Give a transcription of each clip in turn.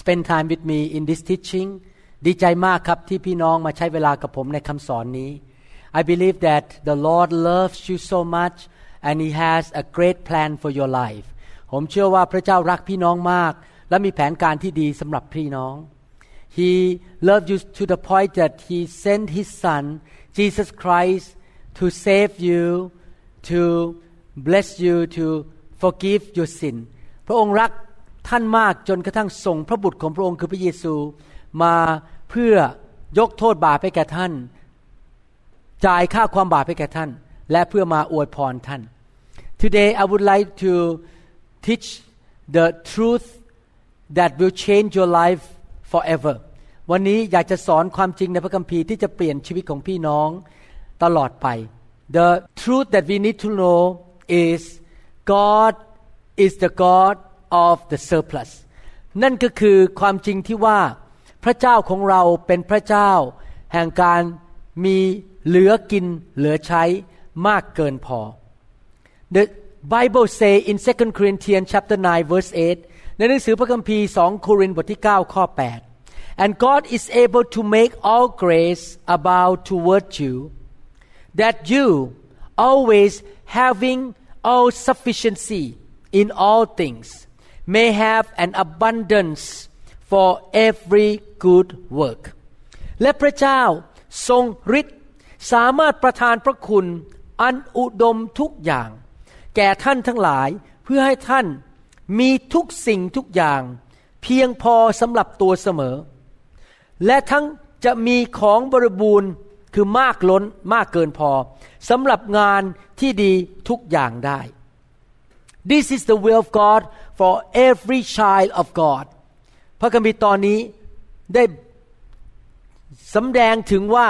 spend time with me in this teaching ดีใจมากครับที่พี่น้องมาใช้เวลากับผมในคำสอนนี้ I believe that the Lord loves you so much and He has a great plan for your life ผมเชื่อว่าพระเจ้ารักพี่น้องมาก และมีแผนการที่ดีสำหรับพี่น้อง He loved you to the point that He sent His Son Jesus Christ to save you to bless you to forgive your sin พระองค์รัก ท่านมากจนกระทั่งส่งพระบุตรของพระองค์คือพระเยซู มาเพื่อยกโทษบาปให้แก่ท่าน จ่ายค่าความบาปให้แก่ท่าน และเพื่อมาอวยพรท่าน Today I would like to teach the truth that will change your life forever วันนี้อยากจะสอนความจริงในพระคัมภีร์ที่จะเปลี่ยนชีวิตของพี่น้องตลอดไป The truth that we need to know is God is the God of the surplus นั่นก็คือความจริงที่ว่าพระเจ้าของเราเป็นพระเจ้า แห่งการมีเหลือกินเหลือใช้มากเกินพอ The Bible say in 2 Corinthians chapter 9 verse 8 ในหนังสือพระคัมภีร์2โครินธ์บทที่9ข้อ8 and God is able to make all grace abound toward you that you always having all sufficiency in all things may have an abundance for every good work และพระเจ้าทรงฤทธิ์สามารถประทานพระคุณอันอุดมทุกอย่าง แก่ท่านทั้งหลายเพื่อให้ท่านมีทุกสิ่งทุกอย่าง เพียงพอสำหรับตัวเสมอ และทั้งจะมีของบริบูรณ์คือมากล้นมากเกินพอสำหรับงานที่ดีทุกอย่างได้ This is the will of God for every child of God พระคัมภีร์ตอนนี้ได้สำแดงถึงว่า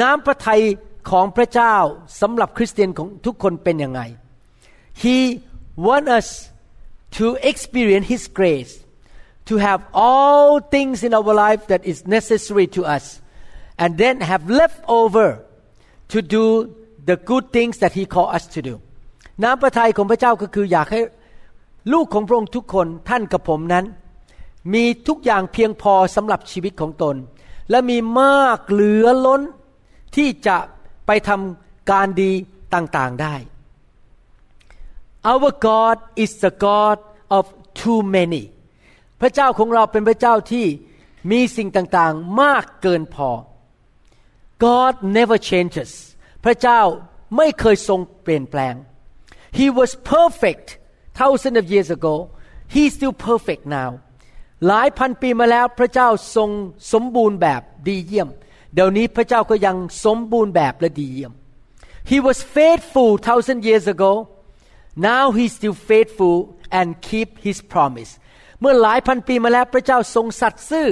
น้ำพระทัยของพระเจ้าสำหรับคริสเตียนของทุกคนเป็นยังไง He wants us to experience His grace to have all things in our life that is necessary to us and then have left over to do the good things that He called us to do น้ำพระทัยของพระเจ้าก็คืออยากให้ ลูกของพระองค์ทุกคนท่านกับผมนั้น มีทุกอย่างเพียงพอสำหรับชีวิตของตน และมีมากเหลือล้นที่จะไปทำการดีต่างๆได้ Our God is the God of too many พระเจ้าของเราเป็นพระเจ้าที่มีสิ่งต่างๆมากเกินพอ God never changes พระเจ้าไม่เคยทรงเปลี่ยนแปลง He was perfect thousand of years ago He's still perfect now หลายพันปีมาแล้วพระเจ้าทรงสมบูรณ์แบบดีเยี่ยม เดี๋ยวนี้พระเจ้าก็ยังสมบูรณ์แบบและดีเยี่ยม He was faithful thousand years ago now he's still faithful and keep his promise เมื่อหลายพันปีมาแล้วพระเจ้าทรงสัตย์ซื่อ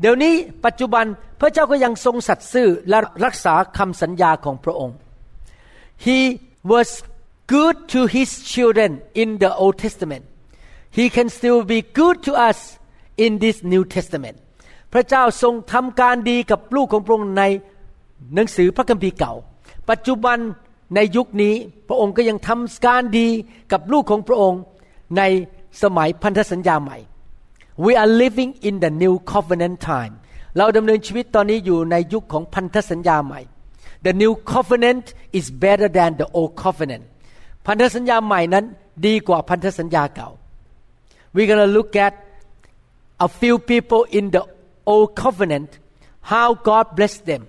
เดี๋ยวนี้ปัจจุบันพระเจ้าก็ยังทรงสัตย์ซื่อและรักษาคำสัญญาของพระองค์ He was good to his children in the Old Testament He can still be good to us in this New Testament พระเจ้าทรงทำการดีกับลูกของพระองค์ในหนังสือพระคัมภีร์เก่า ปัจจุบันในยุคนี้พระองค์ก็ยังทำการดีกับลูกของพระองค์ในสมัยพันธสัญญาใหม่ We are living in the new covenant time เราดำเนินชีวิตตอนนี้อยู่ในยุคของพันธสัญญาใหม่ The new covenant is better than the old covenant พันธสัญญาใหม่นั้นดีกว่าพันธสัญญาเก่า We're gonna look at a few people in the old covenant how God blessed them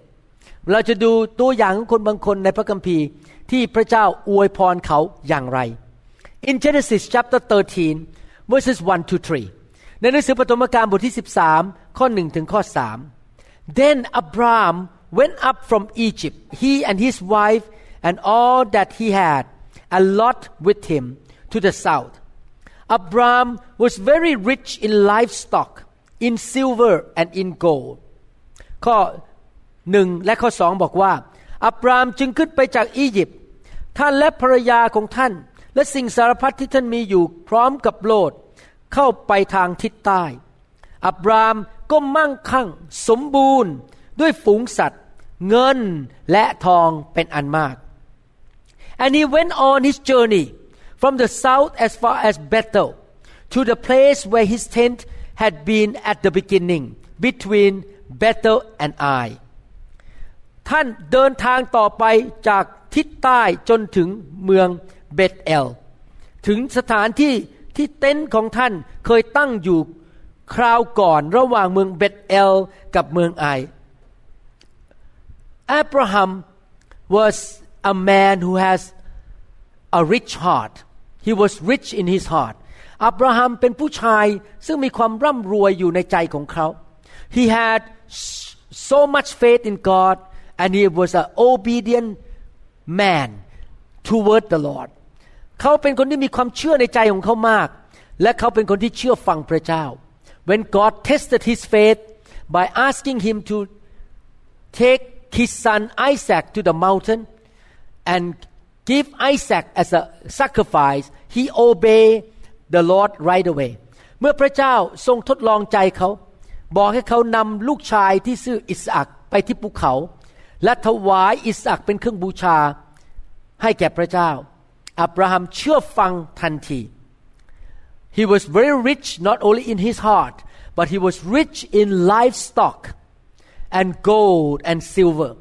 เราจะดูตัวอย่างของคนบางคนในพระคัมภีร์ที่พระเจ้าอวยพรเขาอย่างไร In Genesis chapter 13 verses 1 to 3 ในหนังสือปฐมกาลบทที่ 13 ข้อ 1 ถึงข้อ 3 Then Abraham went up from Egypt he and his wife and all that he had And Lot with him to the south Abraham was very rich in livestock in silver and in gold ข้อหนึ่งและข้อสองบอกว่า อับรามจึงขึ้นไปจากอียิปต์ ท่านและภรรยาของท่าน และสิ่งสารพัดที่ท่านมีอยู่พร้อมกับโลด เข้าไปทางทิศใต้ อับรามก็มั่งคั่งสมบูรณ์ด้วยฝูงสัตว์ เงินและทองเป็นอันมาก and he went on his journey from the south as far as Bethel to the place where his tent had been at the beginning between Bethel and Ai ท่านเดินทางต่อไปจากทิศใต้จนถึงเมืองเบธเอล ถึงสถานที่ที่เต็นท์ของท่านเคยตั้งอยู่คราวก่อนระหว่างเมืองเบธเอลกับเมืองไอ Abraham was a man who has a rich heart. He was rich in his heart. อับราฮัมเป็นผู้ชายซึ่งมีความร่ำรวยอยู่ในใจของเขา He had so much faith in God and he was an obedient man toward the Lord เขาเป็นคนที่มีความเชื่อในใจของเขามาก และเขาเป็นคนที่เชื่อฟังพระเจ้า When God tested his faith by asking him to take his son Isaac to the mountain and give Isaac as a sacrifice he obey the Lord right away เมื่อพระเจ้าทรงทดลองใจเขา บอกให้เขานำลูกชายที่ชื่ออิสอักไปที่ภูเขา และถวายอิสอักเป็นเครื่องบูชาให้แก่พระเจ้า อับราฮัมเชื่อฟังทันที He was very rich not only in his heart but he was rich in livestock and gold and silver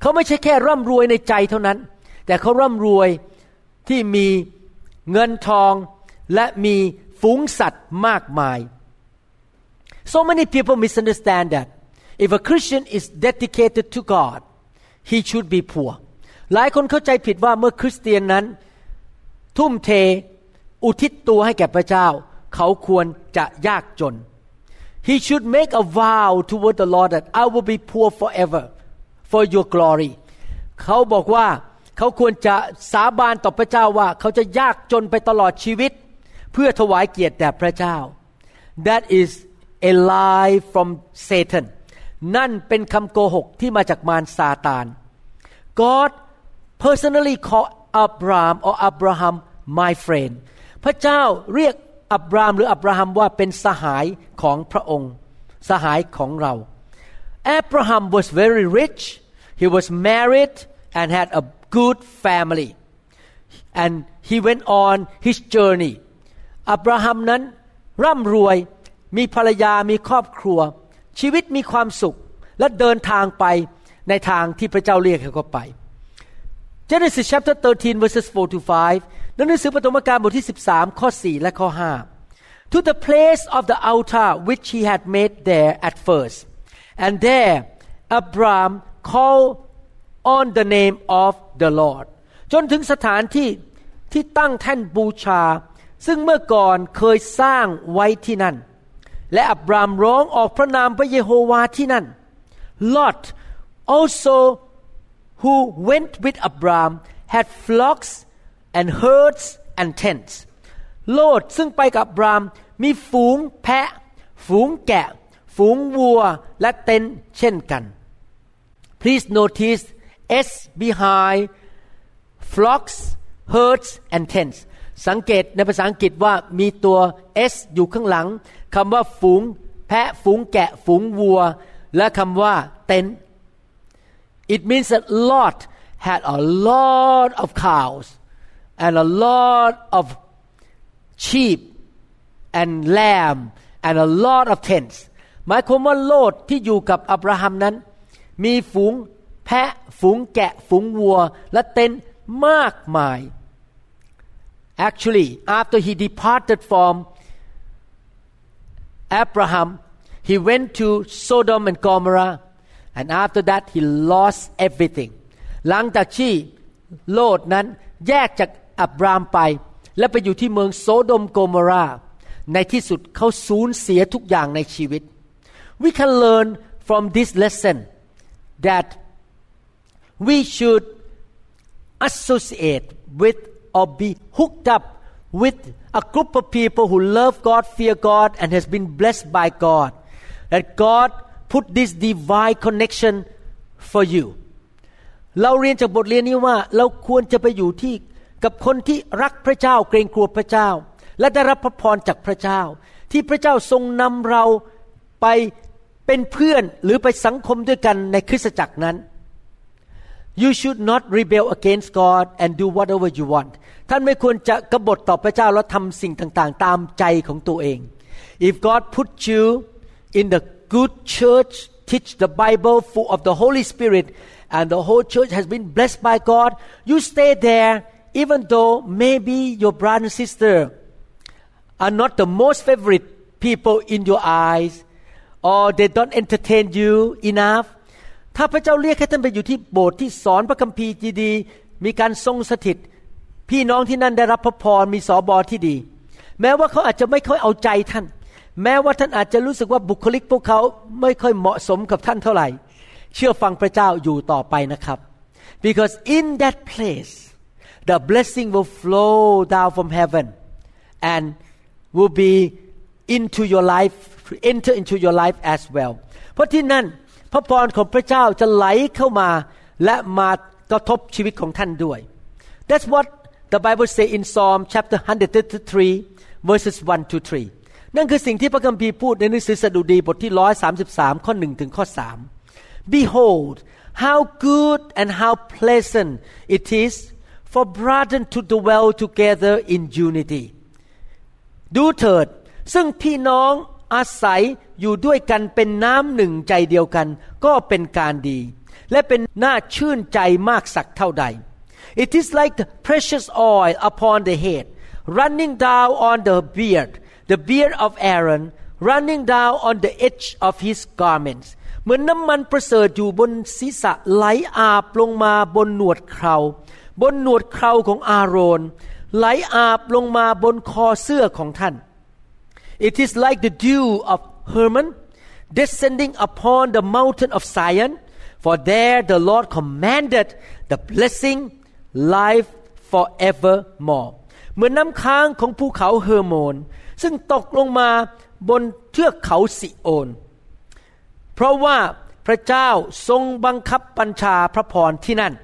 เขาไม่ใช่แค่ร่ำรวยในใจเท่านั้น แต่เขาร่ำรวยที่มีเงินทองและมีฝูงสัตว์มากมาย so many people misunderstand that if a Christian is dedicated to God he should be poor หลายคนเข้าใจผิดว่าเมื่อคริสเตียนนั้น ทุ่มเทอุทิศตัวให้แก่พระเจ้า เขาควรจะยากจน he should make a vow toward the Lord that I will be poor forever for your glory เขาบอกว่า เขาควรจะสาบานต่อพระเจ้าว่าเขาจะยากจนไปตลอดชีวิต เพื่อถวายเกียรติแด่พระเจ้า that is a lie from Satan นั่นเป็นคำโกหกที่มาจากมารซาตาน God personally called Abraham or Abraham my friend พระเจ้าเรียกอับรามหรืออับราฮัมว่าเป็นสหายของพระองค์ สหายของเรา Abraham was very rich he was married and had a good family and he went on his journey อับราฮัมนั้นร่ำรวยมีภรรยามีครอบครัว ชีวิตมีความสุขและเดินทางไปในทางที่พระเจ้าเรียกเขาไป Genesis chapter 13 verses 4 to 5หนังสือปฐมกาลบทที่ 13 ข้อ 4 และข้อ 5 To the place of the altar which he had made there at first and there Abram called on the name of the Lord จนถึงสถานที่ที่ตั้งแท่นบูชา ซึ่งเมื่อก่อนเคยสร้างไว้ที่นั่น และอับรามร้องออกพระนามพระเยโฮวาที่นั่น Lot also who went with Abram had flocks and herds and tents โลดซึ่งไปกับอับรามมีฝูงแพะ ฝูงแกะ ฝูงวัวและเต็นเช่นกัน Please notice S behind flocks herds and tents สังเกตในภาษาอังกฤษว่ามีตัว S อยู่ข้างหลังคำว่าฝูง แพะฝูงแกะฝูงวัว และคำว่าเต็นท์ It means that Lot had a lot of cows and a lot of sheep and lamb and a lot of tents หมายความว่าโลดที่อยู่กับอับราฮัมนั้น มีฝูง แพะฝูงแกะฝูงวัว และเต็นมากมาย Actually after he departed from Abraham he went to Sodom and Gomorrah and after that he lost everything หลังจากที่โลดนั้นแยกจากอับรามไป และไปอยู่ที่เมืองโซโดมโกมราในที่สุดเขาสูญเสียทุกอย่างในชีวิต we can learn from this lesson that we should associate with or be hooked up with a group of people who love God fear God and has been blessed by God that God put this divine connection for you เราเรียนจากบทเรียนนี้ว่าเราควรจะไปอยู่ที่กับคนที่รักพระเจ้าเกรงกลัวพระเจ้า และได้รับพระพรจากพระเจ้า ที่พระเจ้าทรงนำเราไปเป็นเพื่อนหรือไปสังคมด้วยกันในคริสตจักรนั้น you should not rebel against God and do whatever you want ท่านไม่ควรจะกบฏต่อพระเจ้าแล้วทำสิ่งต่างๆ ตามใจของตัวเอง if God put you in the good church teach the Bible full of the Holy Spirit and the whole church has been blessed by God you stay there even though maybe your brother and sister are not the most favorite people in your eyes or they don't entertain you enough ถ้าพระเจ้าเรียกให้ท่านไปอยู่ที่โบสถ์ที่สอนพระคัมภีร์ที่ดี มีการทรงสถิต พี่น้องที่นั่นได้รับพระพรมีสอบอที่ดี แม้ว่าเขาอาจจะไม่ค่อยเอาใจท่าน แม้ว่าท่านอาจจะรู้สึกว่าบุคลิกพวกเขาไม่ค่อยเหมาะสมกับท่านเท่าไหร่ เชื่อฟังพระเจ้าอยู่ต่อไปนะครับ because in that place the blessing will flow down from heaven and will be into your life enter into your life as well เพราะที่นั่น ระพรของพระเจ้าจะไหลเข้ามาและมากระทบชีวิตของท่านด้วย That's what the Bible say in Psalm chapter 133 verses 1 to 3 นั่นคือสิ่งที่พระคัมภีร์พูดในหนังสือสดุดีบทที่ 133 ข้อ 1 ถึงข้อ 3 Behold how good and how pleasant it is for brethren to dwell together in unity ดูเถิด ซึ่งพี่น้อง อาศัยอยู่ด้วยกันเป็นน้ำหนึ่งใจเดียวกัน ก็เป็นการดี และเป็นน่าชื่นใจมากสักเท่าใด It is like the precious oil upon the head running down on the beard the beard of Aaron running down on the edge of his garments เหมือนน้ำมันประเสริฐอยู่บนศีรษะไหลอาบลงมาบนหนวดเคราบนหนวดเคราของอาโรนไหลอาบลงมาบนคอเสื้อของท่าน It is like the dew of Hermon descending upon the mountain of Zion for there the Lord commanded the blessing life forevermore เหมือนน้ำค้างของภูเขาเฮอร์โมน ซึ่งตกลงมาบนเทือกเขาสิโอน เพราะว่าพระเจ้าทรงบังคับบัญชาพระพรที่นั่น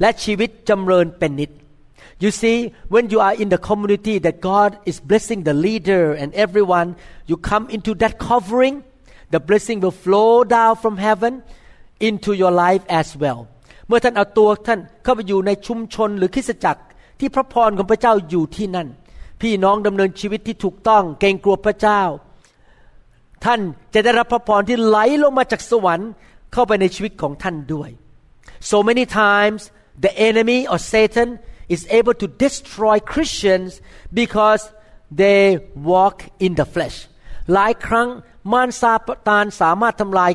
และชีวิตจำเริญเป็นนิด You see, when you are in the community that God is blessing the leader and everyone, you come into that covering, the blessing will flow down from heaven into your life as well. เมื่อท่านเอาตัวท่านเข้าไปอยู่ในชุมชนหรือคริสตจักรที่พระพรของพระเจ้าอยู่ที่นั่น พี่น้องดำเนินชีวิตที่ถูกต้องเกรงกลัวพระเจ้า ท่านจะได้รับพระพรที่ไหลลงมาจากสวรรค์เข้าไปในชีวิตของท่านด้วย so many times the enemy or Satan is able to destroy Christians because they walk in the flesh หลายครั้งมารซาตานสามารถทำลาย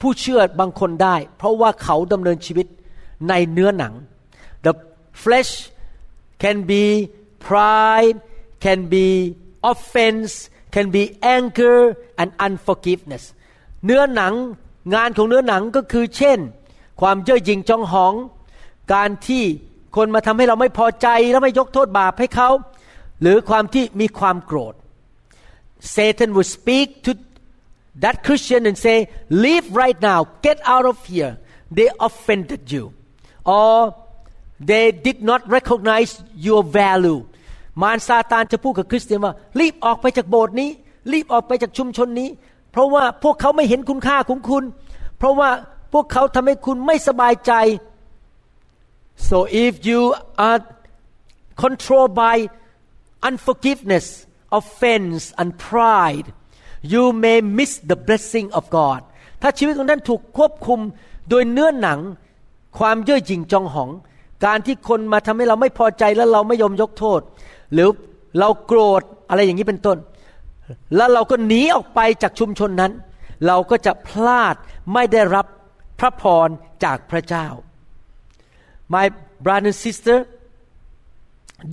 ผู้เชื่อบางคนได้ เพราะว่าเขาดำเนินชีวิตในเนื้อหนัง the flesh can be pride can be offense can be anger and unforgiveness เนื้อหนังงานของเนื้อหนังก็คือเช่น ความเย่อหยิ่งจองหอง การที่ คนมาทำให้เราไม่พอใจแล้วไม่ยกโทษบาปให้เขา หรือความที่มีความโกรธ Satan will speak to that Christian and say leave right now get out of here they offended you or they did not recognize your value มารซาตานจะพูดกับคริสเตียนว่า รีบออกไปจากโบสถ์นี้ รีบออกไปจากชุมชนนี้ เพราะว่าพวกเขาไม่เห็นคุณค่าของคุณ เพราะว่าพวกเขาทำให้คุณไม่สบายใจ so if you are controlled by unforgiveness offense and pride you may miss the blessing of God ถ้าชีวิตของท่านถูกควบคุมโดยเนื้อหนัง ความเย่อหยิ่งจองหอง การที่คนมาทำให้เราไม่พอใจแล้วเราไม่ยอมยกโทษ หรือเราโกรธอะไรอย่างนี้เป็นต้น แล้วเราก็หนีออกไปจากชุมชนนั้น เราก็จะพลาดไม่ได้รับพระพรจากพระเจ้า My brother and sister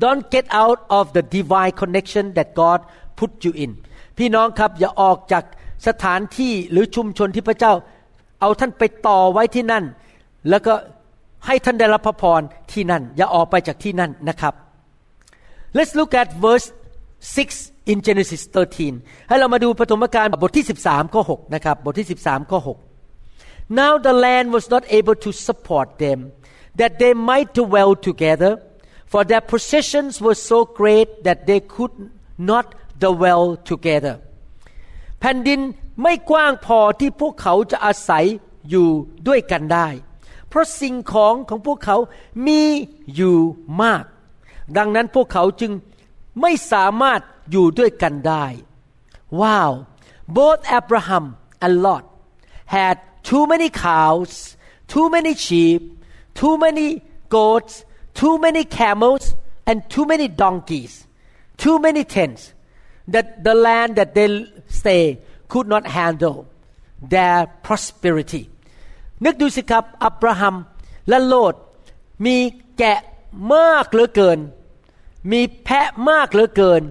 don't get out of the divine connection that God put you in พี่น้องครับอย่าออกจากสถานที่หรือชุมชนที่พระเจ้า เอาท่านไปต่อไว้ที่นั่น แล้วก็ให้ท่านได้รับพระพรที่นั่น อย่าออกไปจากที่นั่นนะครับ Let's look at verse 6 in Genesis 13 ให้เรามาดูปฐมกาลบทที่ 13 ข้อ 6 นะครับ บทที่ 13 ข้อ 6 Now the land was not able to support them that they might dwell together for their possessions were so great that they could not dwell together แผ่นดินไม่กว้างพอที่พวกเขาจะอาศัยอยู่ด้วยกันได้ เพราะสิ่งของของพวกเขามีอยู่มาก ดังนั้นพวกเขาจึงไม่สามารถอยู่ด้วยกันได้ Wow both Abraham and Lot had too many cows too many sheep too many goats too many camels and too many donkeys too many tents that the land that they stay could not handle their prosperity นึกดูสิครับ อับราฮัมและโลดมีแกะมากเหลือเกิน มีแพะมากเหลือเกิน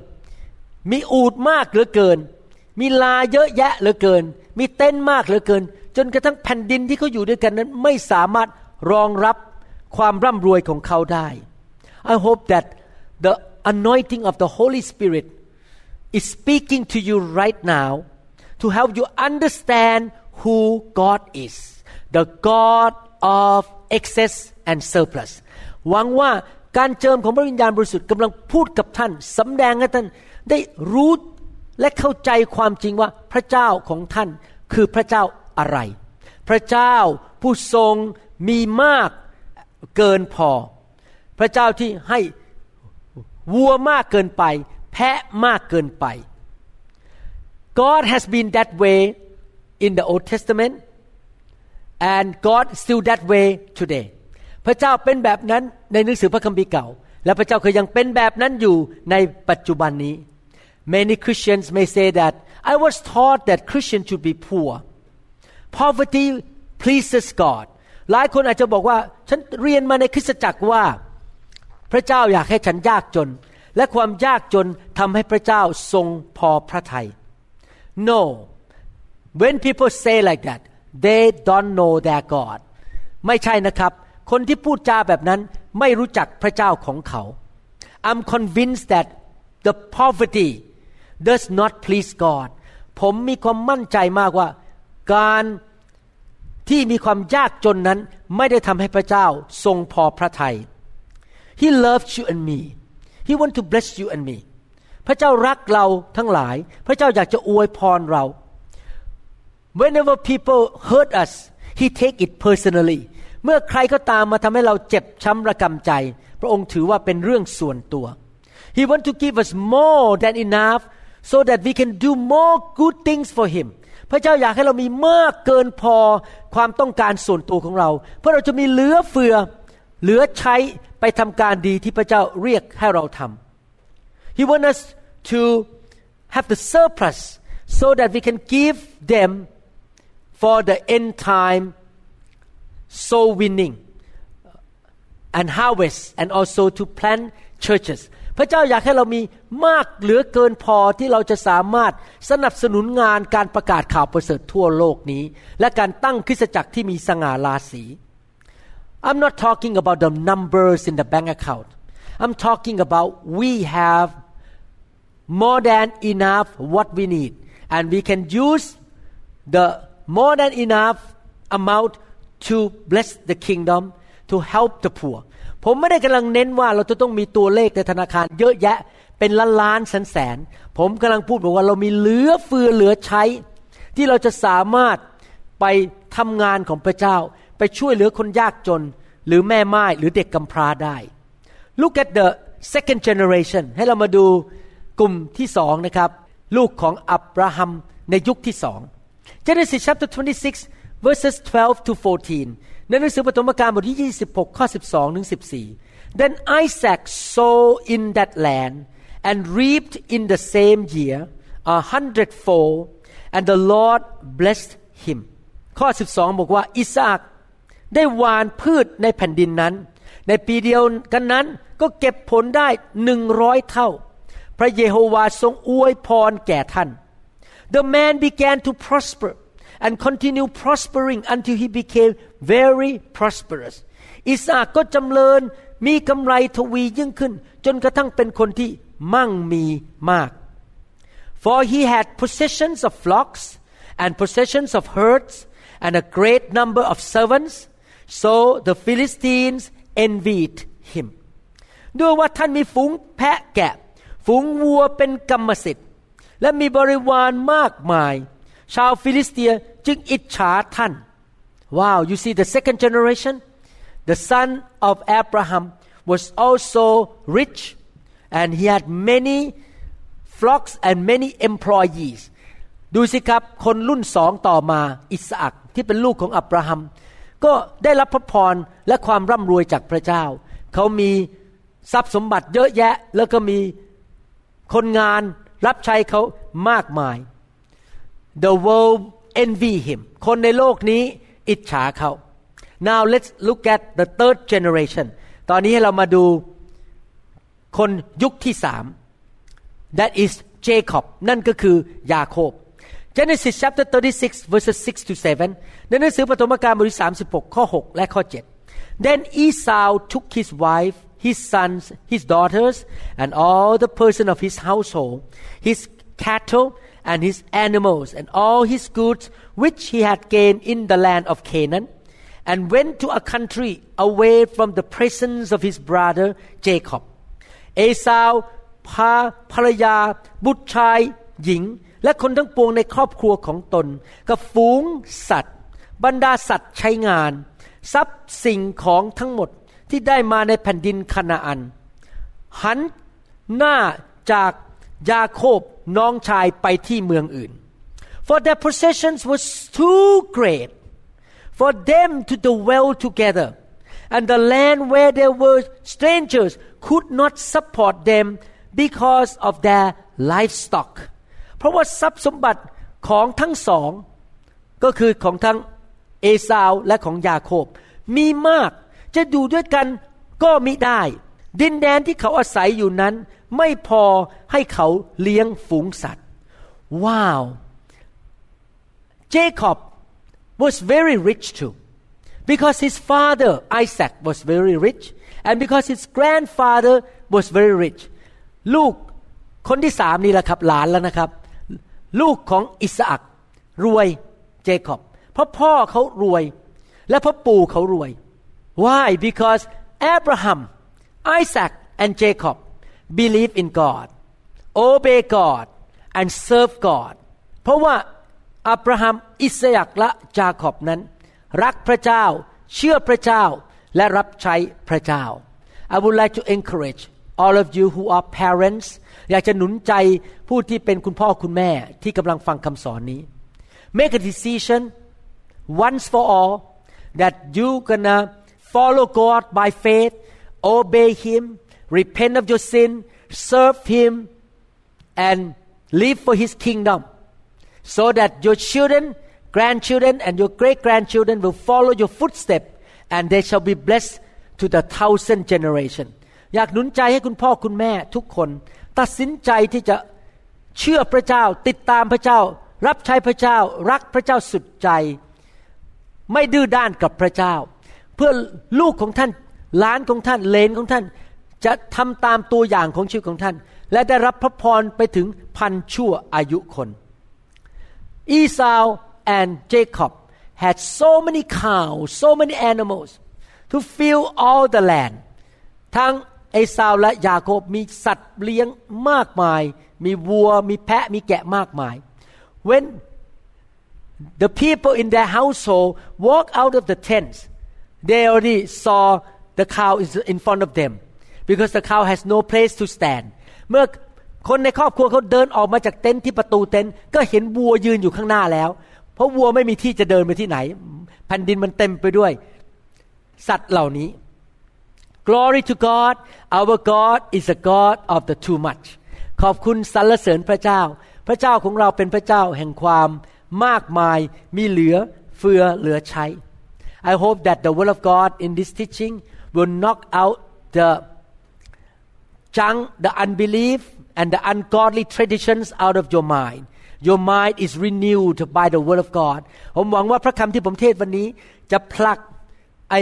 มีอูดมากเหลือเกิน มีลาเยอะแยะเหลือเกิน มีเต้นมากเหลือเกิน จนกระทั่งแผ่นดินที่เขาอยู่ด้วยกันนั้นไม่สามารถ รองรับความร่ำรวยของเขาได้ I hope that the anointing of the Holy Spirit is speaking to you right now to help you understand who God is the God of excess and surplus หวังว่าการเจิมของพระวิญญาณบริสุทธิ์กำลังพูดกับท่านสำแดงให้ท่านได้รู้และเข้าใจความจริงว่าพระเจ้าของท่านคือพระเจ้าอะไร พระเจ้าผู้ทรง มีมากเกินพอ พระเจ้าที่ให้วัวมากเกินไป แพะมากเกินไป God has been that way in the Old Testament and God still that way today พระเจ้าเป็นแบบนั้นในหนังสือพระคัมภีร์เก่า และพระเจ้าก็ยังเป็นแบบนั้นอยู่ในปัจจุบันนี้ Many Christians may say that I was taught that Christians should be poor poverty pleases God หลายคนอาจจะบอกว่าฉันเรียนมาในคริสตจักรว่า พระเจ้าอยากให้ฉันยากจน และความยากจนทำให้พระเจ้าทรงพอพระทยัย No when people say like that they don't know their God ไม่ใช่นะครับ คนที่พูดจาแบบนั้นไม่รู้จักพระเจ้าของเขา I'm convinced that the poverty does not please God ผมมีความมั่นใจมากว่า การ ที่มีความยากจนนั้นไม่ได้ทำให้พระเจ้าทรงพอพระทยัย He loves you and me He want to bless you and me พระเจ้ารักเราทั้งหลาย พระเจ้าอยากจะอวยพรเรา Whenever people hurt us He take it personally เมื่อใครก็ตามมาทำให้เราเจ็บช้ำระกำใจ พระองค์ถือว่าเป็นเรื่องส่วนตัว He want to give us more than enough so that we can do more good things for Him พระเจ้าอยากให้เรามีมากเกินพอความต้องการส่วนตัวของเรา เพื่อเราจะมีเหลือเฟือ เหลือใช้ไปทำการดีที่พระเจ้าเรียกให้เราทำ He want us to have the surplus so that we can give them for the end time soul winning and harvest and also to plant churches พระเจ้าอยากให้เรามีมากเหลือเกินพอที่เราจะสามารถสนับสนุนงานการประกาศข่าวประเสริฐทั่วโลกนี้ และการตั้งคริสตจักรที่มีสง่าราศี I'm not talking about the numbers in the bank account I'm talking about we have more than enough what we need and we can use the more than enough amount to bless the kingdom to help the poor ผมไม่ได้กำลังเน้นว่าเราจะต้องมีตัวเลขในธนาคารเยอะแยะ เป็นล้านล้านแสนแสน ผมกำลังพูดบอกว่าเรามีเหลือเฟือเหลือใช้ ที่เราจะสามารถไปทำงานของพระเจ้า ไปช่วยเหลือคนยากจน หรือแม่ไม้หรือเด็กกำพร้าได้ Look at the second generation ให้เรามาดูกลุ่มที่สองนะครับ ลูกของอับราฮัมในยุคที่สอง Genesis chapter 26 verses 12 to 14 ในหนังสือปฐมกาลบทที่ 26 ข้อ 12 ถึง 14 Then Isaac sowed in that land and reaped in the same year a hundredfold and the Lord blessed him ข้อ 12 บอกว่า อิสอักได้หวานพืชในแผ่นดินนั้น ในปีเดียวกันนั้นก็เก็บผลได้หนึ่งร้อยเท่า พระเยโฮวาทรงอวยพรแก่ท่าน The man began to prosper and continue prospering until he became very prosperous อิสอักก็จำเริญมีกำไรทวียิ่งขึ้น จนกระทั่งเป็นคนที่มั่งมีมาก for he had possessions of flocks and possessions of herds and a great number of servants so the Philistines envied him ด้วยว่าท่านมีฝูงแพะแกะ ฝูงวัวเป็นกรรมสิทธิ์ และมีบริวารมากมาย ชาวฟิลิสเตียจึงอิจฉาท่าน Wow you see the second generation the son of Abraham was also rich and he had many flocks and many employees ดูสิครับคนรุ่นสองต่อมาอิสอักที่เป็นลูกของอับราฮัมก็ได้รับพระพรและความร่ำรวยจากพระเจ้า เขามีทรัพย์สมบัติเยอะแยะ แล้วก็มีคนงานรับใช้เขามากมาย the world envy him คนในโลกนี้อิจฉาเขา now let's look at the third generation ตอนนี้ให้เรามาดูคนยุคที่สาม that is Jacob นั่นก็คือยาโคบ Genesis chapter 36 verses 6 to 7ในหนังสือปฐมกาลบทที่36 ข้อ 6 และข้อ 7 Then Esau took his wife his sons his daughters and all the person of his household his cattle and his animals and all his goods which he had gained in the land of Canaan and went to a country away from the presence of his brother Jacob เอสาวพาภรรยา บุตรชาย หญิง และคนทั้งปวงในครอบครัวของตน กับฝูงสัตว์ บรรดาสัตว์ใช้งาน ทรัพย์สิ่งของทั้งหมดที่ได้มาในแผ่นดินคานาอัน หันหน้าจาก ยาโคบน้องชายไปที่เมืองอื่น for their possessions was too great for them to dwell together and the land where there were strangers could not support them because of their livestock เพราะว่าทรัพย์สมบัติของทั้งสอง ก็คือของทั้งเอสาวและของยาโคบ มีมากจะอยู่ด้วยกันก็มิได้ ดินแดนที่เขาอาศัยอยู่นั้น ไม่พอให้เขาเลี้ยงฝูงสัตว์ ว้าว Jacob was very rich too because his father Isaac was very rich and because his grandfather was very rich ลูกคนที่สามนี่แหละครับหลานแล้วนะครับ ลูกของอิสอักรวยเจคอบเพราะพ่อเขารวย และพ่อปู่เขารวย why because Abraham Isaac and Jacob believe in God obey God and serve God เพราะว่าอับราฮัมอิสยักและจาคอบนั้น รักพระเจ้า เชื่อพระเจ้าและรับใช้พระเจ้า I would like to encourage all of you who are parents อยากจะหนุนใจผู้ที่เป็นคุณพ่อคุณแม่ที่กำลังฟังคำสอนนี้ make a decision once for all that you gonna follow God by faith obey Him repent of your sin serve Him and live for His kingdom so that your children grandchildren and your great grandchildren will follow your footsteps and they shall be blessed to the thousand generation อยากหนุนใจให้คุณพ่อคุณแม่ทุกคน ตัดสินใจที่จะเชื่อพระเจ้าติดตามพระเจ้า รับใช้พระเจ้า รักพระเจ้าสุดใจ ไม่ดื้อด้านกับพระเจ้า เพื่อลูกของท่าน หลานของท่านเลนของท่าน จะทำตามตัวอย่างของชีวิตของท่าน และได้รับพระพรไปถึงพันชั่วอายุคน Esau and Jacob had so many cows, so many animals to fill all the land. ทั้งเอสาวและยาโคบมีสัตว์เลี้ยงมากมาย มีวัว มีแพะ มีแกะมากมาย When the people in their household walk out of the tents, they already saw the cow is in front of them because the cow has no place to stand. เมื่อคนในครอบครัวเขาเดินออกมาจากเต็นท์ที่ประตูเต็นท์ก็เห็นวัวยืนอยู่ข้างหน้าแล้ว เพราะวัวไม่มีที่จะเดินไปที่ไหน แผ่นดินมันเต็มไปด้วย สัตว์เหล่านี้ Glory to God our God is a God of the too much ขอบคุณสรรเสริญพระเจ้า พระเจ้าของเราเป็นพระเจ้าแห่งความมากมายมีเหลือเฟือเหลือใช้ I hope that the word of God in this teaching will knock out the junk the unbelief and the ungodly traditions out of your mind your mind is renewed by the word of God ผมหวังว่าพระคำที่ผมเทศวันนี้ จะผลักไอ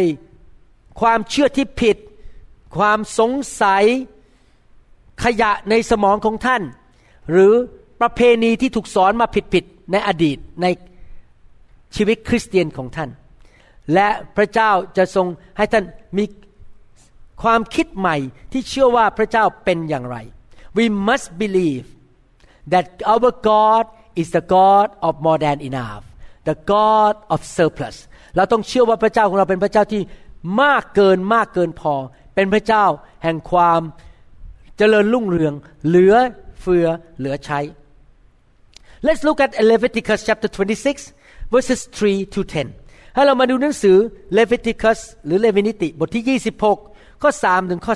ความเชื่อที่ผิด ความสงสัยขยะในสมองของท่าน หรือประเพณีที่ถูกสอนมาผิดๆในอดีตในชีวิตคริสเตียนของท่าน และพระเจ้าจะทรงให้ท่าน มีความคิดใหม่ที่เชื่อว่าพระเจ้าเป็นอย่างไร we must believe that our God is the God of more than enough the God of surplus เราต้องเชื่อว่าพระเจ้าของเราเป็นพระเจ้าที่มากเกินมากเกินพอ เป็นพระเจ้าแห่งความเจริญรุ่งเรือง เหลือเฟือเหลือใช้ Let's look at Leviticus chapter 26 verses 3 to 10 ให้เรามาดูหนังสือเลวิติคัสหรือเลวินิติบทที่ 26 ข้อ 3 ถึงข้อ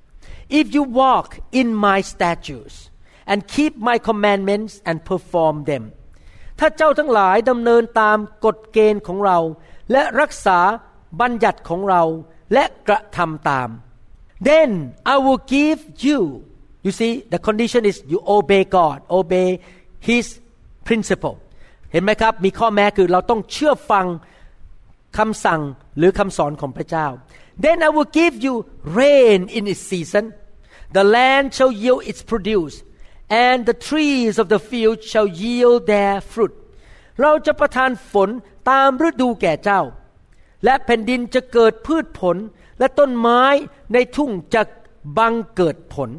10 if you walk in my statutes and keep my commandments and perform them ถ้าเจ้าทั้งหลายดำเนินตามกฎเกณฑ์ของเรา และรักษาบัญญัติของเราและกระทำตาม then I will give you you see the condition is you obey God obey His principle เห็นไหมครับ มีข้อแม้คือเราต้องเชื่อฟัง คำสั่งหรือคำสอนของพระเจ้า then I will give you rain in its season the land shall yield its produce and the trees of the field shall yield their fruit เราจะประทานฝนตามฤดูแก่เจ้า และแผ่นดินจะเกิดพืชผล และต้นไม้ในทุ่งจะบังเกิดผล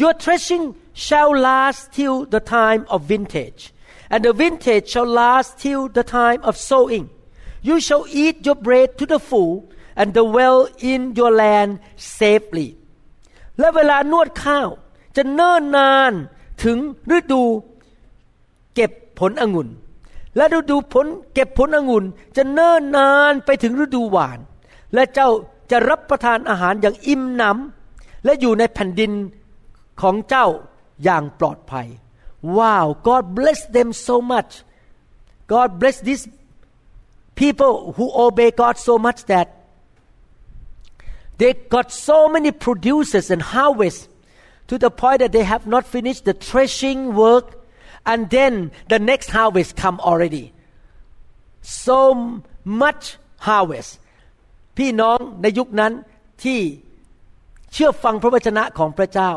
Your threshing shall last till the time of vintage and the vintage shall last till the time of sowing You shall eat your bread to the full and dwell in your land safely และเวลานวดข้าวจะเนิ่นนานถึงฤดูเก็บผลองุ่น และฤดูผลเก็บผลองุ่น จะเนิ่นนานไปถึงฤดูหวาน และเจ้าจะรับประทานอาหารอย่างอิ่มหนำและอยู่ในแผ่นดินของเจ้าอย่างปลอดภัย Wow God bless them so much God bless these people who obey God so much that they got so many producers and harvests to the point that they have not finished the threshing work and then the next harvest come already so much harvest พี่น้องในยุคนั้นที่เชื่อฟังพระวจนะของพระเจ้า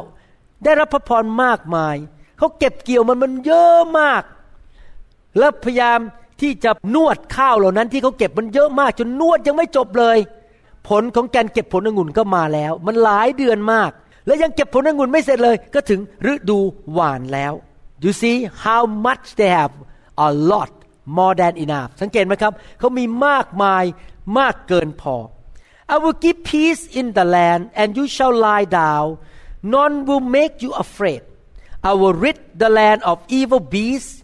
ได้รับพระพรมากมาย เขาเก็บเกี่ยวมันมันเยอะมาก แล้วพยายาม ที่จะนวดข้าวเหล่านั้นที่เขาเก็บมันเยอะมากจนนวดยังไม่จบเลย ผลของการเก็บผลองุ่นก็มาแล้ว มันหลายเดือนมาก แล้วยังเก็บผลองุ่นไม่เสร็จเลย ก็ถึงฤดูหวานแล้ว you see how much they have a lot more than enough สังเกตไหมครับเขามีมากมายมากเกินพอ I will give peace in the land and you shall lie down none will make you afraid I will rid the land of evil beasts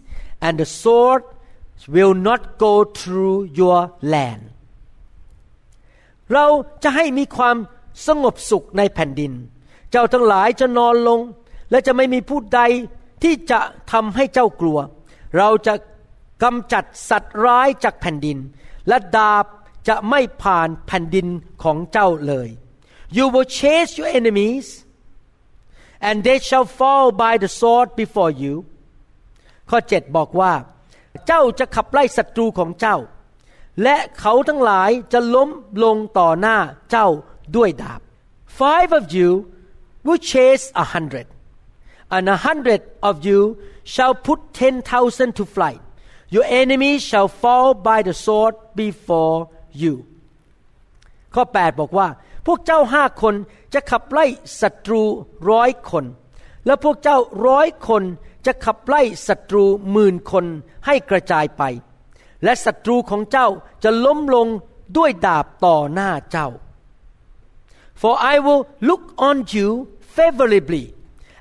and the sword will not go through your land เราจะให้มีความสงบสุขในแผ่นดิน เจ้าทั้งหลายจะนอนลง และจะไม่มีผู้ใดที่จะทำให้เจ้ากลัว เราจะกำจัดสัตว์ร้ายจากแผ่นดิน และดาบจะไม่ผ่านแผ่นดินของเจ้าเลย you will chase your enemies and they shall fall by the sword before you ข้อ 7 บอกว่า เจ้าจะขับไล่ศัตรูของเจ้า และเขาทั้งหลายจะล้มลงต่อหน้าเจ้าด้วยดาบ Five of you will chase a hundred and a hundred of you shall put ten thousand to flight your enemy shall fall by the sword before you ข้อ 8 บอกว่า พวกเจ้าห้าคนจะขับไล่ศัตรูร้อยคน และพวกเจ้าร้อยคน จะขับไล่ศัตรูหมื่นคนให้กระจายไป และศัตรูของเจ้าจะล้มลงด้วยดาบต่อหน้าเจ้า for I will look on you favorably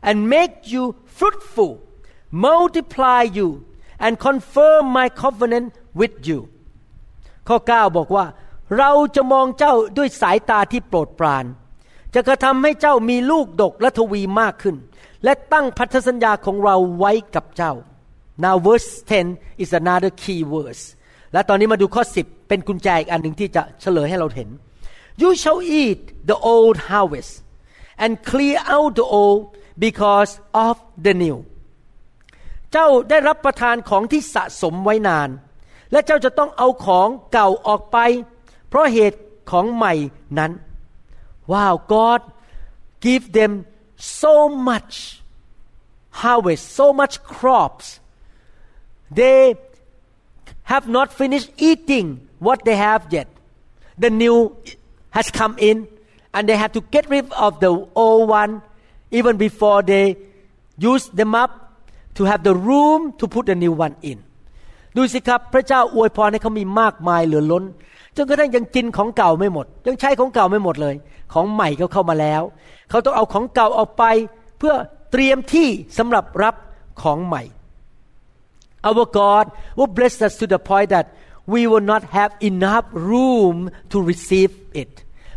and make you fruitful multiply you and confirm my covenant with you ข้อ 9 บอกว่า เราจะมองเจ้าด้วยสายตาที่โปรดปราน จะกระทำให้เจ้ามีลูกดกและทวีมากขึ้น และตั้งพันธสัญญาของเราไว้กับเจ้า now verse 10 is another key verse และตอนนี้มาดูข้อ 10 เป็นกุญแจอีกอันหนึ่งที่จะเฉลยให้เราเห็น you shall eat the old harvest and clear out the old because of the new เจ้าได้รับประทานของที่สะสมไว้นาน และเจ้าจะต้องเอาของเก่าออกไป เพราะเหตุของใหม่นั้น ว้าว God give them so much harvest so much crops they have not finished eating what they have yet the new has come in and they have to get rid of the old one even before they use them up to have the room to put the new one in ดูสิครับ พระเจ้าอวยพรให้เขามีมากมายเหลือล้น จนกระทั่งยังกินของเก่าไม่หมด ยังใช้ของเก่าไม่หมดเลย ของใหม่ก็เข้ามาแล้ว เขาต้องเอาของเก่าออกไป เพื่อเตรียมที่สำหรับรับของใหม่ Our God will bless us to the point that we will not have enough room to receive it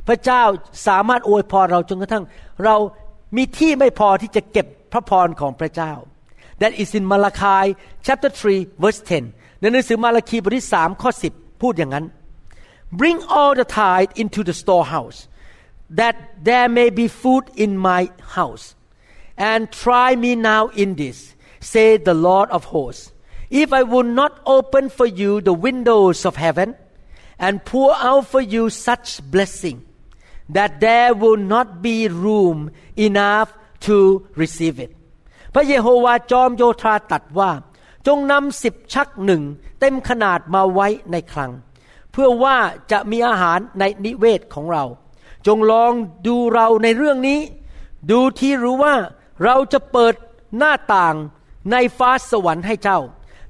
พระเจ้าสามารถอวยพรเราจนกระทั่ง เรามีที่ไม่พอที่จะเก็บพระพรของพระเจ้า That is in Malachi chapter 3 verse 10 ในหนังสือมาราคีบทที่3ข้อ10 พูดอย่างนั้น Bring all the tithe into the storehouse that there may be food in my house and try me now in this say the Lord of hosts if I will not open for you the windows of heaven and pour out for you such blessing that there will not be room enough to receive it พระเยโฮวาจอมโยธาตัดว่า จงนำสิบชักหนึ่งเต็มขนาดมาไว้ในคลัง เพื่อว่าจะมีอาหารในนิเวศของเรา จงลองดูเราในเรื่องนี้ ดูที่รู้ว่าเราจะเปิดหน้าต่างในฟ้าสวรรค์ให้เจ้า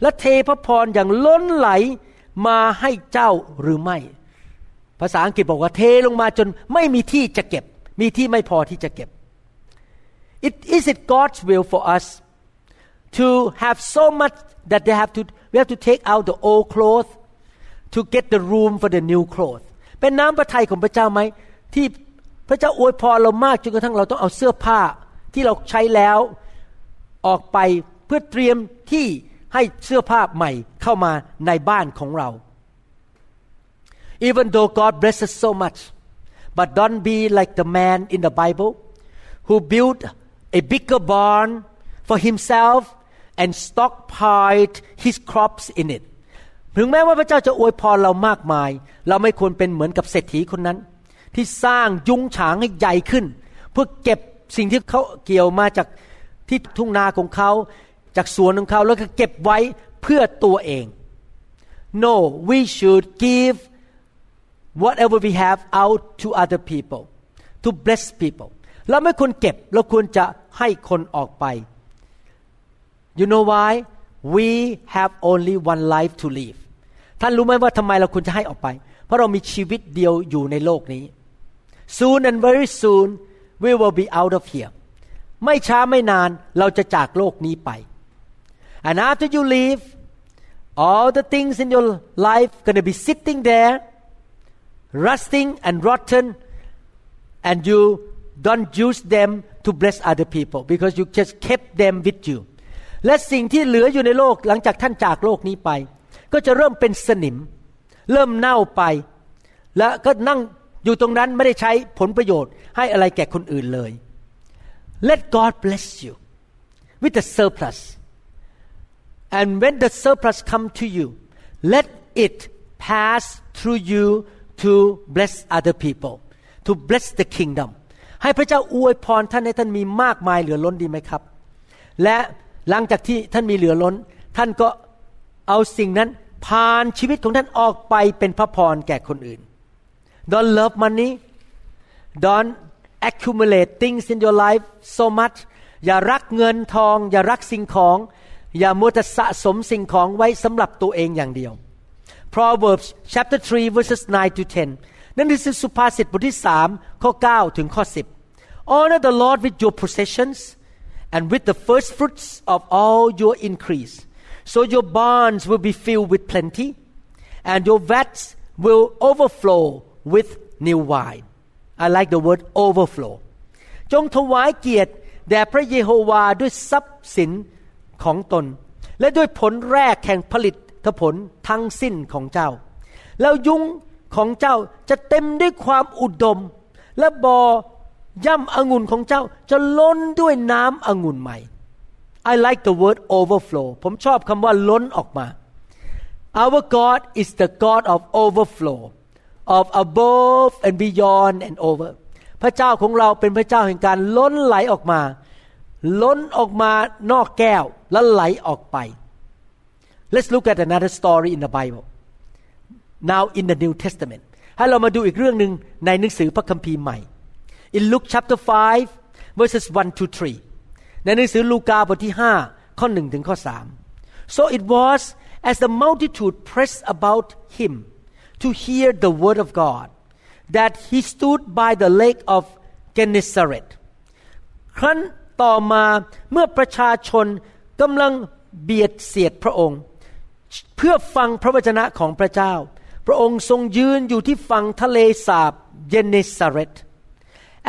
และเทพระพรอย่างล้นไหลมาให้เจ้าหรือไม่ ภาษาอังกฤษบอกว่าเทลงมาจนไม่มีที่จะเก็บ มีที่ไม่พอที่จะเก็บ It is it God's will for us to have so much that they have to we have to take out the old clothes to get the room for the new clothes เป็นน้ำพระทัยของพระเจ้าไหมที่พระเจ้าอวยพรเรามากจนกระทั่งเราต้องเอาเสื้อผ้าที่เราใช้แล้วออกไปเพื่อเตรียมที่ให้เสื้อผ้าใหม่เข้ามาในบ้านของเรา Even though God blesses so much but don't be like the man in the Bible who built a bigger barn for himself and stockpiled his crops in it ถึงแม้ว่าพระเจ้าจะอวยพรเรามากมาย เราไม่ควรเป็นเหมือนกับเศรษฐีคนนั้น ที่สร้างยุ้งฉางให้ใหญ่ขึ้น เพื่อเก็บสิ่งที่เขาเกี่ยวมาจากที่ทุ่งนาของเขาจากสวนของเขาแล้วก็เก็บไว้เพื่อตัวเอง No we should give whatever we have out to other people to bless people เราไม่ควรเก็บเราควรจะให้คนออกไป You know why we have only one life to live ท่านรู้ไหมว่าทำไมเราควรจะให้ออกไป เพราะเรามีชีวิตเดียวอยู่ในโลกนี้ soon and very soon we will be out of here ไม่ช้าไม่นานเราจะจากโลกนี้ไป and after you leave all the things in your life gonna be sitting there rusting and rotten and you don't use them to bless other people because you just kept them with you และสิ่งที่เหลืออยู่ในโลกหลังจากท่านจากโลกนี้ไป ก็จะเริ่มเป็นสนิม เริ่มเน่าไป และก็นั่งอยู่ตรงนั้นไม่ได้ใช้ผลประโยชน์ให้อะไรแก่คนอื่นเลย Let God bless you with the surplus and when the surplus come to you let it pass through you to bless other people to bless the kingdom ให้พระเจ้าอวยพรท่านให้ท่านมีมากมายเหลือล้นดีไหมครับ และหลังจากที่ท่านมีเหลือล้น ท่านก็ เอาสิ่งนั้นผ่านชีวิตของท่านออกไปเป็นพระพรแก่คนอื่น Don't love money Don't accumulate things in your life so much อย่ารักเงินทอง อย่ารักสิ่งของ อย่ามัวแต่สะสมสิ่งของไว้สำหรับตัวเองอย่างเดียว Proverbs chapter 3 verses 9 to 10 นั่นคือสุภาษิตบทที่3ข้อ9ถึงข้อ10 Honor the Lord with your possessions and with the first fruits of all your increase so your barns will be filled with plenty and your vats will overflow with new wine I like the word overflow จงถวายเกียรติแด่พระเยโฮวาด้วยทรัพย์สินของตน และด้วยผลแรกแห่งผลิตผลทั้งสิ้นของเจ้า แล้วยุ้งของเจ้าจะเต็มด้วยความอุดม และบอย่ำองุ่นของเจ้าจะล้นด้วยน้ำองุ่นใหม่ I like the word overflow ผมชอบคำว่าล้นออกมา Our God is the God of overflow of above and beyond and over พระเจ้าของเราเป็นพระเจ้าแห่งการล้นไหลออกมา ล้นออกมานอกแก้วแล้วไหลออกไป Let's look at another story in the Bible now in the New Testament ให้เรามาดูอีกเรื่องหนึ่งในหนังสือพระคัมภีร์ใหม่ in Luke chapter 5 verses 1 to 3 ในหนังสือลูกาบทที่5ข้อ1ถึงข้อ3 so it was as the multitude pressed about him to hear the word of God that he stood by the lake of Gennesaret ครั้นต่อมาเมื่อประชาชนกำลังเบียดเสียดพระองค์ เพื่อฟังพระวจนะของพระเจ้า พระองค์ทรงยืนอยู่ที่ฝั่งทะเลสาบเยเนซาเรต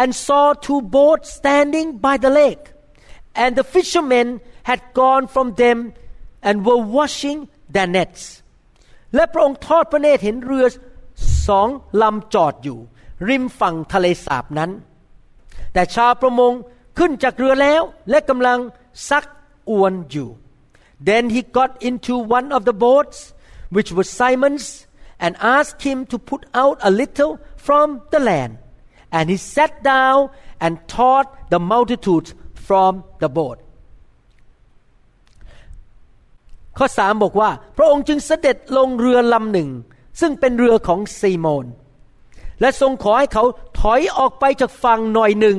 and saw two boats standing by the lake and the fishermen had gone from them and were washing their nets และพระองค์ทอดพระเนตรเห็นเรือสองลำจอดอยู่ ริมฝั่งทะเลสาบนั้น แต่ชาวประมงขึ้นจากเรือแล้ว และกำลังซักอวนอยู่ then he got into one of the boats which was Simon's and asked him to put out a little from the land and he sat down and taught the multitudes from the boat ข้อสามบอกว่า พระองค์จึงเสด็จลงเรือลำหนึ่ง ซึ่งเป็นเรือของซีโมน และทรงขอให้เขาถอยออกไปจากฝั่งหน่อยหนึ่ง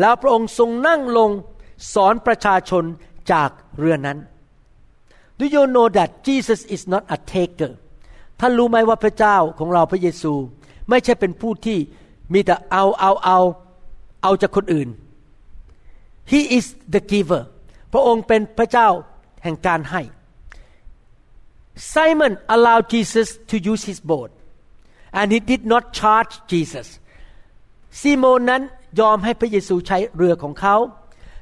แล้วพระองค์ทรงนั่งลงสอนประชาชนจากเรือนั้น Do you know that Jesus is not a taker ท่านรู้ไหมว่าพระเจ้าของเราพระเยซู ไม่ใช่เป็นผู้ที่มีแต่เอาเอาเอาเอาจากคนอื่น He is the giver พระองค์เป็นพระเจ้าแห่งการให้ Simon allowed Jesus to use his boat and he did not charge Jesus ซีโมนนั้นยอมให้พระเยซูใช้เรือของเขา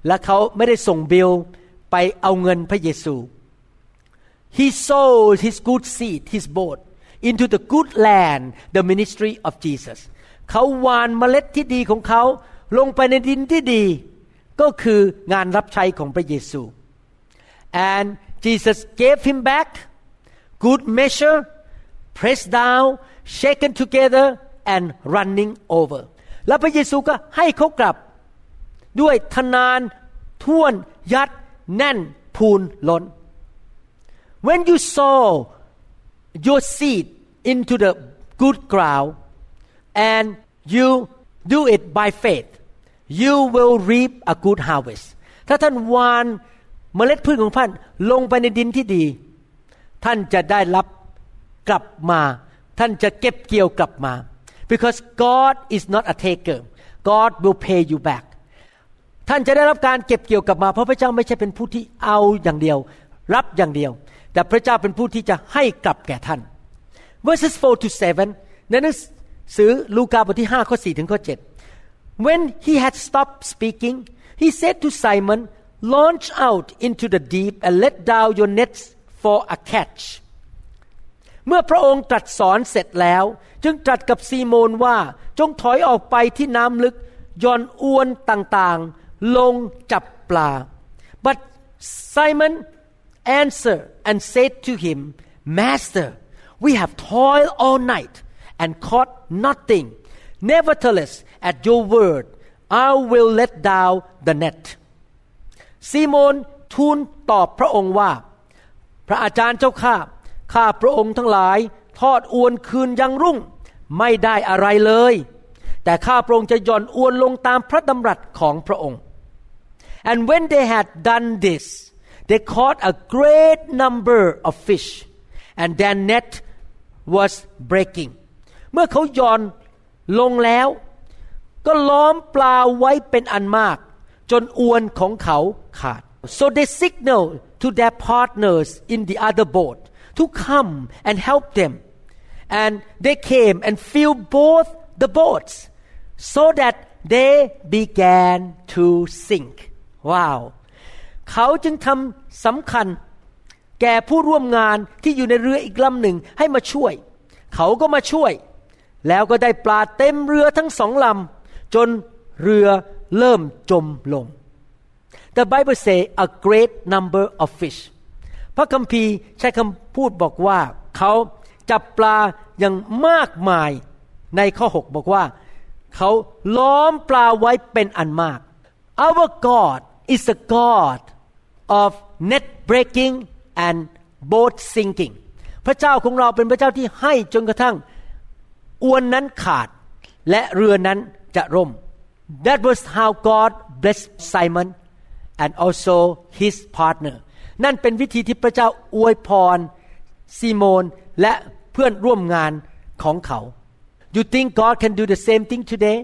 และเขาไม่ได้ส่งบิลไปเอาเงินพระเยซู He sowed his good seed his boat into the good land the ministry of Jesus เขาหวานเมล็ดที่ดีของเขาลงไปในดินที่ดี ก็คืองานรับใช้ของพระเยซู and Jesus gave him back good measure pressed down shaken together and running over แล้วพระเยซูก็ให้เขากลับด้วยทนานท่วนยัด แน่นพูนล้น when you sow your seed into the good ground and you do it by faith you will reap a good harvest ถ้าท่านวานเมล็ดพืชของท่านลงไปในดินที่ดี ท่านจะได้รับกลับมา ท่านจะเก็บเกี่ยวกลับมา because God is not a taker God will pay you back ท่านจะได้รับการเก็บเกี่ยวกลับมา เพราะพระเจ้าไม่ใช่เป็นผู้ที่เอาอย่างเดียว รับอย่างเดียว แต่พระเจ้าเป็นผู้ที่จะให้กลับแก่ท่าน verses 4 to 7 ในหนังสือลูกาบทที่5ข้อ4ถึงข้อ7 when he had stopped speaking he said to Simon launch out into the deep and let down your nets for a catch เมื่อพระองค์ตรัสสอนเสร็จแล้ว จึงตรัสกับซีโมนว่าจงถอยออกไปที่น้ำลึกย่อนอวนต่างๆ ลงจับปลา but Simon answered and said to him Master we have toiled all night and caught nothing nevertheless at your word I will let down the net ซีโมนทูลตอบพระองค์ว่า พระอาจารย์เจ้าข้าข้าพระองค์ทั้งหลาย ทอดอวนคืนยังรุ่ง ไม่ได้อะไรเลย แต่ข้าพระองค์จะย่อนอวนลงตามพระดำรัสของพระองค์ and when they had done this they caught a great number of fish and their net was breaking เมื่อเขาย่อนลงแล้ว ก็ล้อมปลาไว้เป็นอันมาก จนอวนของเขาขาด so they signal to their partners in the other boat to come and help them and they came and filled both the boats so that they began to sink ว้าว เขาจึงทำสำคัญ แก่ผู้ร่วมงานที่อยู่ในเรืออีกลำหนึ่งให้มาช่วย เขาก็มาช่วย แล้วก็ได้ปลาเต็มเรือทั้งสองลำ จนเรือเริ่มจมลง The Bible say a great number of fish พระคัมภีร์ใช้คำพูดบอกว่าเขาจับปลาอย่างมากมายในข้อ 6 บอกว่า เขาล้อมปลาไว้เป็นอันมาก Our God is a God of net breaking and boat sinking พระเจ้าของเราเป็นพระเจ้าที่ให้จนกระทั่งอวนนั้นขาดและเรือนั้น จะร่ม That was how God blessed Simon and also his partner นั่นเป็นวิธีที่พระเจ้าอวยพรซีโมนและเพื่อนร่วมงานของเขา You think God can do the same thing today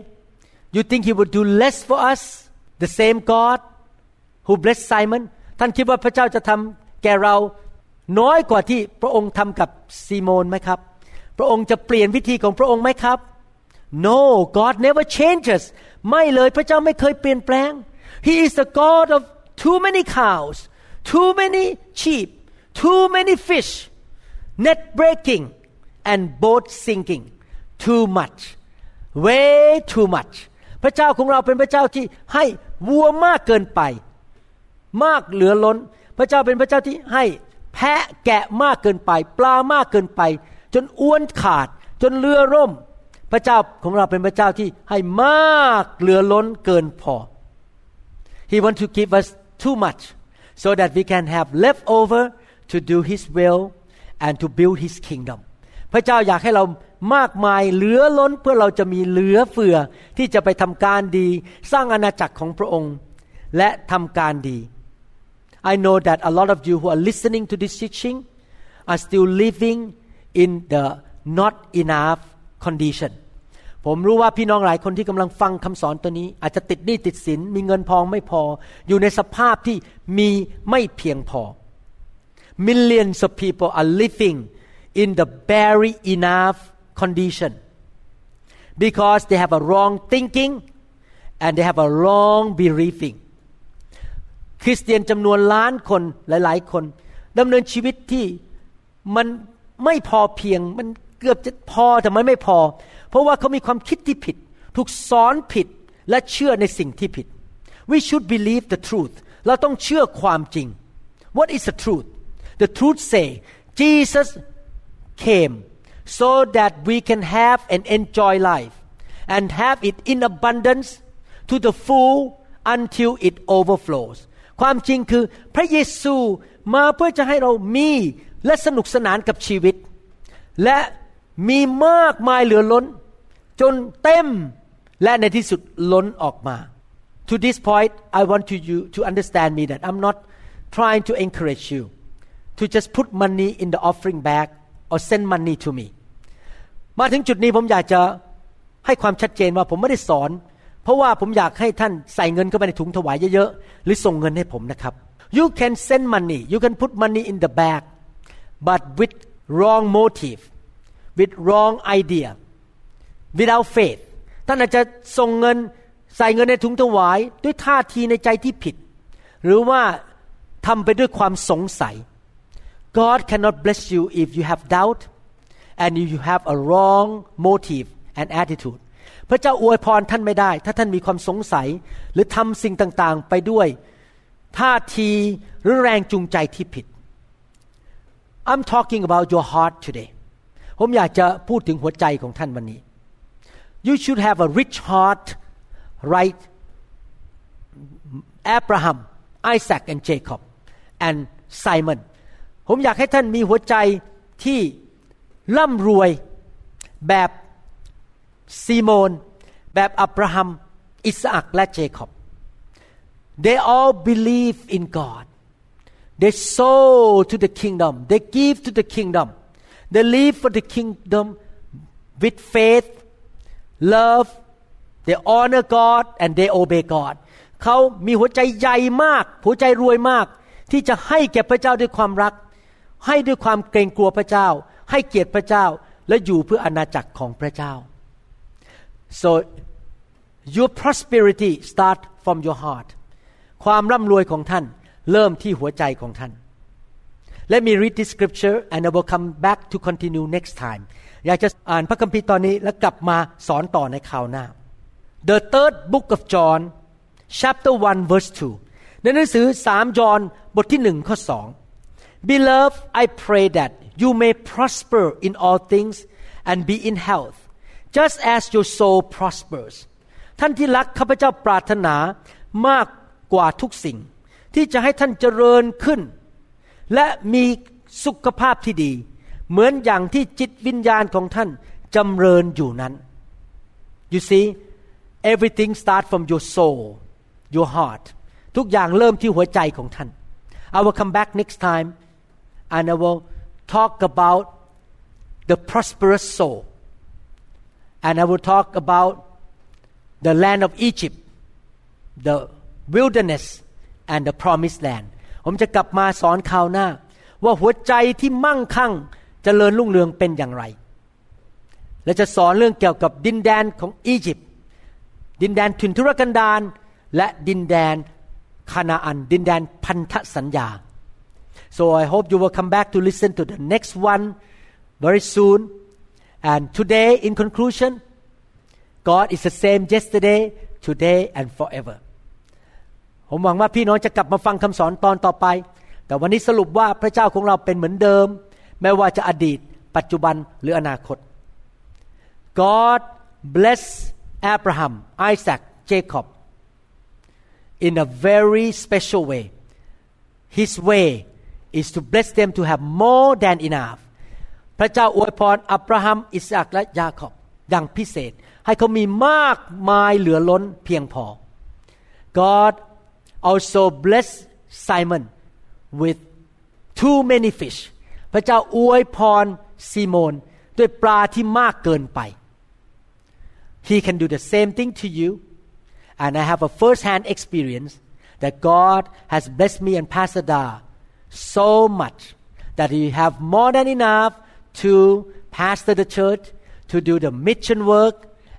You think He would do less for us the same God who blessed Simon ท่านคิดว่าพระเจ้าจะทำแก่เราน้อยกว่าที่พระองค์ทำกับซีโมนไหมครับ พระองค์จะเปลี่ยนวิธีของพระองค์ไหมครับ No God never changes ไม่เลยพระเจ้าไม่เคยเปลี่ยนแปลง He is the God of too many cows too many sheep too many fish net breaking and boat sinking too much way too much พระเจ้าของเราเป็นพระเจ้าที่ให้วัวมากเกินไป มากเหลือล้น พระเจ้าเป็นพระเจ้าที่ให้แพะแกะมากเกินไป ปลามากเกินไป จนอ้วนขาด จนเรือร่ม พระเจ้าของเราเป็นพระเจ้าที่ให้มากเหลือล้นเกินพอ He wants to give us too much so that we can have leftover to do His will and to build His kingdom พระเจ้าอยากให้เรามากมายเหลือล้นเพื่อเราจะมีเหลือเฟือที่จะไปทำการดี สร้างอาณาจักรของพระองค์ และทำการดี I know that a lot of you who are listening to this teaching are still living in the not enough condition ผมรู้ว่าพี่น้องหลายคนที่กำลังฟังคำสอนตัวนี้ อาจจะติดหนี้ติดสิน มีเงินพองไม่พอ อยู่ในสภาพที่มีไม่เพียงพอ Millions of people are living in the very enough condition because they have a wrong thinking and they have a wrong believing คริสเตียนจำนวนล้านคนหลาย ๆ คนดำเนินชีวิตที่มันไม่พอเพียงมันเกือบจะพอแต่มันไม่พอ เพราะว่าเขามีความคิดที่ผิด ถูกสอนผิดและเชื่อในสิ่งที่ผิด we should believe the truth เราต้องเชื่อความจริง what is the truth the truth say Jesus came so that we can have and enjoy life and have it in abundance to the full until it overflows ความจริงคือพระเยซูมาเพื่อจะให้เรามีและสนุกสนานกับชีวิต และมีมากมายเหลือล้น จนเต็มและในที่สุดล้นออกมา To this point I want to you to understand me that I'm not trying to encourage you to just put money in the offering bag or send money to me มาถึงจุดนี้ผมอยากจะให้ความชัดเจนว่าผมไม่ได้สอน เพราะว่าผมอยากให้ท่านใส่เงินเข้าไปในถุงถวายเยอะๆ หรือส่งเงินให้ผมนะครับ you can send money you can put money in the bag but with wrong motive with wrong idea without faith ท่านอาจจะส่งเงินใส่เงินในถุงถวายด้วยท่าทีในใจที่ผิด หรือว่าทำไปด้วยความสงสัย God cannot bless you if you have doubt and if you have a wrong motive and attitude พระเจ้าอวยพรท่านไม่ได้ ถ้าท่านมีความสงสัย หรือทำสิ่งต่างๆ ไปด้วยท่าทีหรือแรงจูงใจที่ผิด I'm talking about your heart today ผมอยากจะพูดถึงหัวใจของท่านวันนี้ You should have a rich heart right Abraham Isaac and Jacob and Simon ผมอยากให้ท่านมีหัวใจที่ร่ำรวยแบบซีโมน แบบอับราฮัม อิสอักและเจคอบ they all believe in God they sow to the kingdom they give to the kingdom they live for the kingdom with faith Love they honor God and they obey God เขามีหัวใจใหญ่มาก หัวใจรวยมาก ที่จะให้แก่พระเจ้าด้วยความรัก ให้ด้วยความเกรงกลัวพระเจ้า ให้เกียรติพระเจ้า และอยู่เพื่ออาณาจักรของพระเจ้า so your prosperity start from your heart ความร่ำรวยของท่าน เริ่มที่หัวใจของท่าน Let me read this scripture and I will come back to continue next time อยากจะอ่านพระคัมภีร์ตอนนี้แล้วกลับมาสอนต่อในคราวหน้า The third book of John chapter 1 verse 2 ในหนังสือ3ยอห์นบทที่หนึ่งข้อสอง Beloved I pray that you may prosper in all things and be in health just as your soul prospers ท่านที่รักข้าพเจ้าปรารถนามากกว่าทุกสิ่ง ที่จะให้ท่านเจริญขึ้น และมีสุขภาพที่ดี เหมือนอย่างที่จิตวิญญาณของท่านจำเริญอยู่นั้น you see everything start from your soul your heart ทุกอย่างเริ่มที่หัวใจของท่าน I will come back next time and I will talk about the prosperous soul and I will talk about the land of Egypt the wilderness and the promised land ผมจะกลับมาสอนคราวหน้า ว่าหัวใจที่มั่งคั่ง จเจริญรุ่งเรืองเป็นอย่างไร และจะสอนเรื่องเกี่ยวกับดินแดนของอียิปต์ดินแดนถิ่นทุรกันดารและดินแดนคานาอัน ดินแดนพันธสัญญา so I hope you will come back to listen to the next one very soon and today in conclusion God is the same yesterday today and forever ผมหวังว่าพี่น้องจะกลับมาฟังคำสอนตอนต่อไป แต่วันนี้สรุปว่าพระเจ้าของเราเป็นเหมือนเดิม ไม่ว่าจะอดีต ปัจจุบันหรืออนาคต God bless Abraham Isaac Jacob in a very special way His way is to bless them to have more than enough พระเจ้าอวยพรอับราฮัม อิสอักและยาคอบอย่างพิเศษ ให้เขามีมากมายเหลือล้นเพียงพอ God also bless Simon with too many fish พระเจ้าอวยพรซีโมนด้วยปลาที่มากเกินไป He can do the same thing to you and I have a first-hand experience that God has blessed me and Pastor Da so much that He have more than enough to pastor the church to do the mission work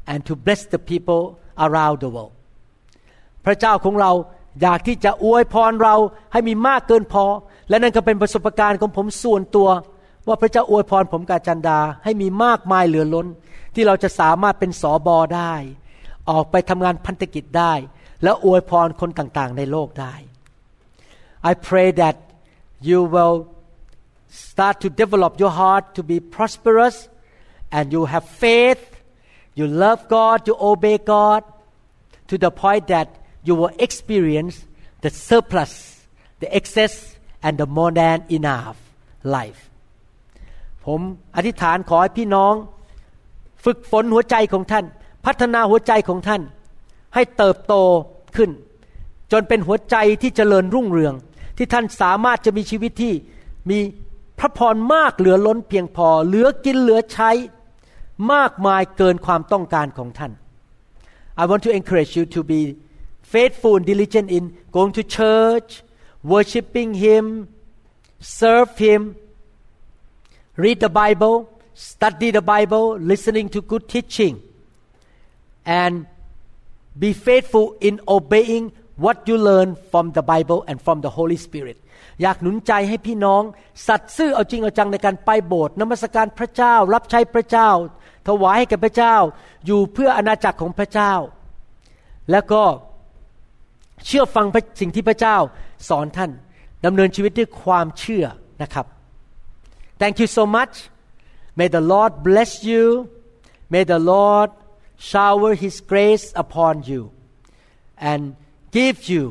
and to bless the people around the world พระเจ้าของเราอยากที่จะอวยพรเราให้มีมากเกินพอ และนั่นก็เป็นประสบการณ์ของผมส่วนตัว ว่าพระเจ้าอวยพรผมกาจันดาให้มีมากมายเหลือล้น ที่เราจะสามารถเป็นสอบอได้ ออกไปทำงานพันธกิจได้ และอวยพรคนต่างๆ ในโลกได้ I pray that you will start to develop your heart to be prosperous and you have faith you love God you obey God to the point that you will experience the surplus the excess and the more than enough life ผมอธิษฐานขอให้พี่น้อง ฝึกฝนหัวใจของท่าน พัฒนาหัวใจของท่าน ให้เติบโตขึ้น จนเป็นหัวใจที่เจริญรุ่งเรือง ที่ท่านสามารถจะมีชีวิตที่มีพระพรมากเหลือล้นเพียงพอ เหลือกินเหลือใช้ มากมายเกินความต้องการของท่าน I want to encourage you to be faithful and diligent in going to church worshiping Him serve Him read the Bible study the Bible listening to good teaching and be faithful in obeying what you learn from the Bible and from the Holy Spirit อยากหนุนใจให้พี่น้อง สัตย์ซื่อเอาจริงเอาจังในการไปโบสถ์นมัสการพระเจ้า รับใช้พระเจ้า ถวายให้แก่พระเจ้า อยู่เพื่ออาณาจักรของพระเจ้า แล้วก็เชื่อฟังสิ่งที่พระเจ้าสอนท่านดำเนินชีวิตด้วยความเชื่อนะครับ Thank you so much May the Lord bless you May the Lord shower His grace upon you and give you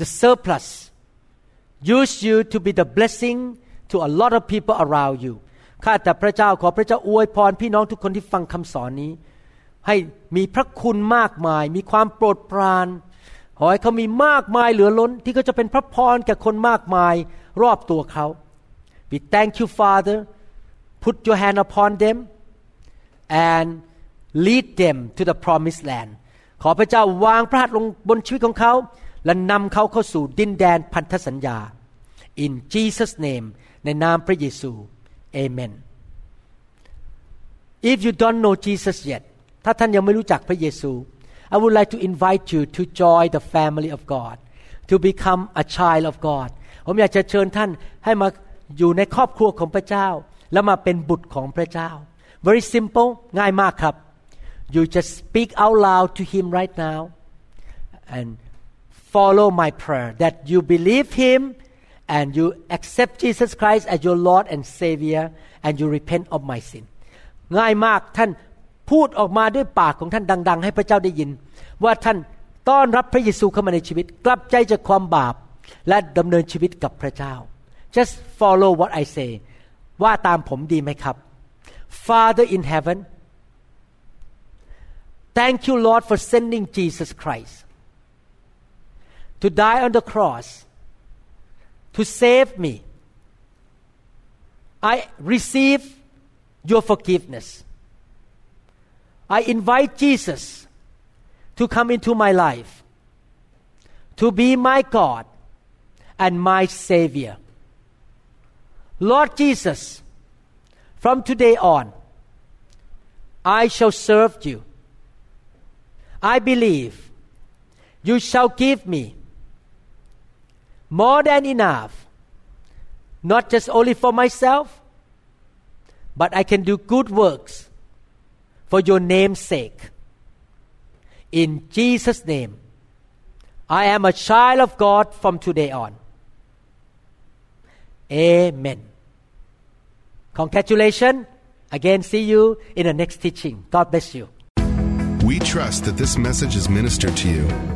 the surplus use you to be the blessing to a lot of people around you ข้าแต่พระเจ้าขอพระเจ้าอวยพรพี่น้องทุกคนที่ฟังคำสอนนี้ ให้มีพระคุณมากมาย มีความโปรดปราน ขอให้เขามีมากมายเหลือล้น ที่เขาจะเป็นพระพรแก่คนมากมายรอบตัวเขา We thank you Father put your hand upon them and lead them to the promised land ขอพระเจ้าวางพระหัตถ์ลงบนชีวิตของเขา และนำเขาเข้าสู่ดินแดนพันธสัญญา in Jesus name ในนามพระเยซู Amen If you don't know Jesus yet ถ้าท่านยังไม่รู้จักพระเยซู I would like to invite you to join the family of God to become a child of God ผมอยากจะเชิญท่านให้มาอยู่ในครอบครัวของพระเจ้า แล้วมาเป็นบุตรของพระเจ้า very simple ง่ายมากครับ you just speak out loud to him right now and follow my prayer that you believe him and you accept Jesus Christ as your Lord and Savior and you repent of my sin ง่ายมากท่าน พูดออกมาด้วยปากของท่านดัง ๆ ให้พระเจ้าได้ยิน ว่าท่านต้อนรับพระเยซูเข้ามาในชีวิต กลับใจจากความบาปและดำเนินชีวิตกับพระเจ้า just follow what I say ว่าตามผมดีไหมครับ Father in heaven thank you Lord for sending Jesus Christ to die on the cross to save me I receive your forgiveness I invite Jesus to come into my life to be my God and my Savior. Lord Jesus, from today on, I shall serve you. I believe you shall give me more than enough, not just only for myself, but I can do good works for your name's sake. In Jesus' name, I am a child of God from today on. Amen. Congratulations. Again, see you in the next teaching. God bless you. We trust that this message is ministered to you.